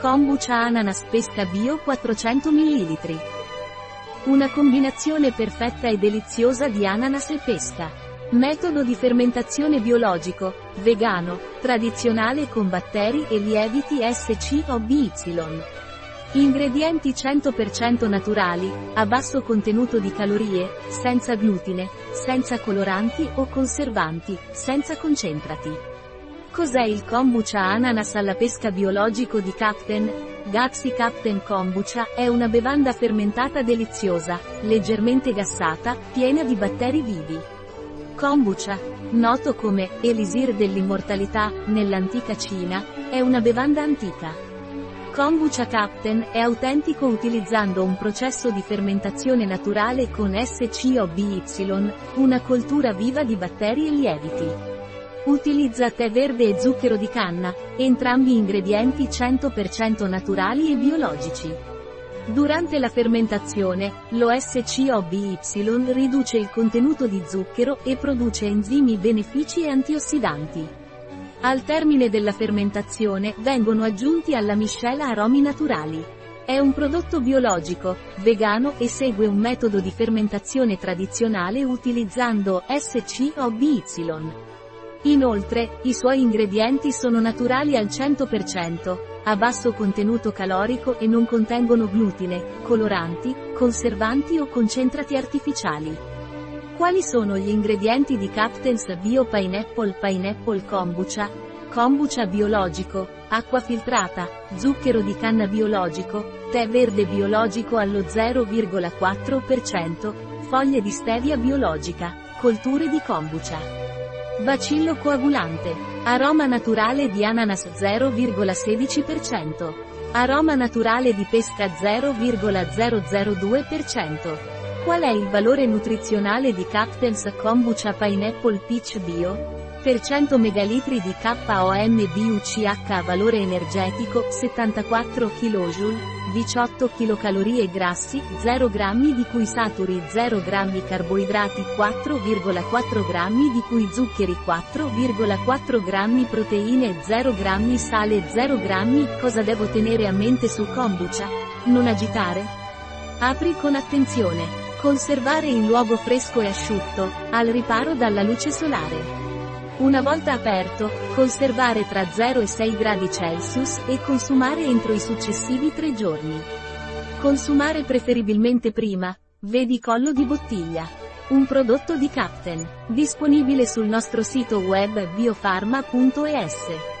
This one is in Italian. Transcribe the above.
Kombucha ananas pesca bio 400 ml. Una combinazione perfetta e deliziosa di ananas e pesca. Metodo di fermentazione biologico, vegano, tradizionale con batteri e lieviti SCOBY. Ingredienti 100% naturali, a basso contenuto di calorie, senza glutine, senza coloranti o conservanti, senza concentrati. Cos'è il kombucha ananas alla pesca biologico di Captain? Gaxi Captain Kombucha è una bevanda fermentata deliziosa, leggermente gassata, piena di batteri vivi. Kombucha, noto come elisir dell'immortalità nell'antica Cina, è una bevanda antica. Kombucha Captain è autentico utilizzando un processo di fermentazione naturale con SCOBY, una coltura viva di batteri e lieviti. Utilizza tè verde e zucchero di canna, entrambi ingredienti 100% naturali e biologici. Durante la fermentazione, lo SCOBY riduce il contenuto di zucchero e produce enzimi benefici e antiossidanti. Al termine della fermentazione vengono aggiunti alla miscela aromi naturali. È un prodotto biologico, vegano e segue un metodo di fermentazione tradizionale utilizzando SCOBY. Inoltre, i suoi ingredienti sono naturali al 100%, a basso contenuto calorico e non contengono glutine, coloranti, conservanti o concentrati artificiali. Quali sono gli ingredienti di Captain's Bio Pineapple Pineapple Kombucha? Kombucha biologico, acqua filtrata, zucchero di canna biologico, tè verde biologico allo 0,4%, foglie di stevia biologica, colture di kombucha. Bacillo coagulante. Aroma naturale di ananas 0,16%. Aroma naturale di pesca 0,002%. Qual è il valore nutrizionale di Captain's Kombucha Pineapple Peach Bio? Per 100 ml di KOMBUCH valore energetico 74 kJ, 18 kcal grassi, 0 g di cui saturi 0 g carboidrati 4,4 g di cui zuccheri 4,4 g proteine 0 g sale 0 g Cosa devo tenere a mente sul kombucha? Non agitare? Apri con attenzione. Conservare in luogo fresco e asciutto, al riparo dalla luce solare. Una volta aperto, conservare tra 0 e 6 gradi Celsius e consumare entro i successivi 3 giorni. Consumare preferibilmente prima, vedi collo di bottiglia. Un prodotto di Captain, disponibile sul nostro sito web biofarma.es.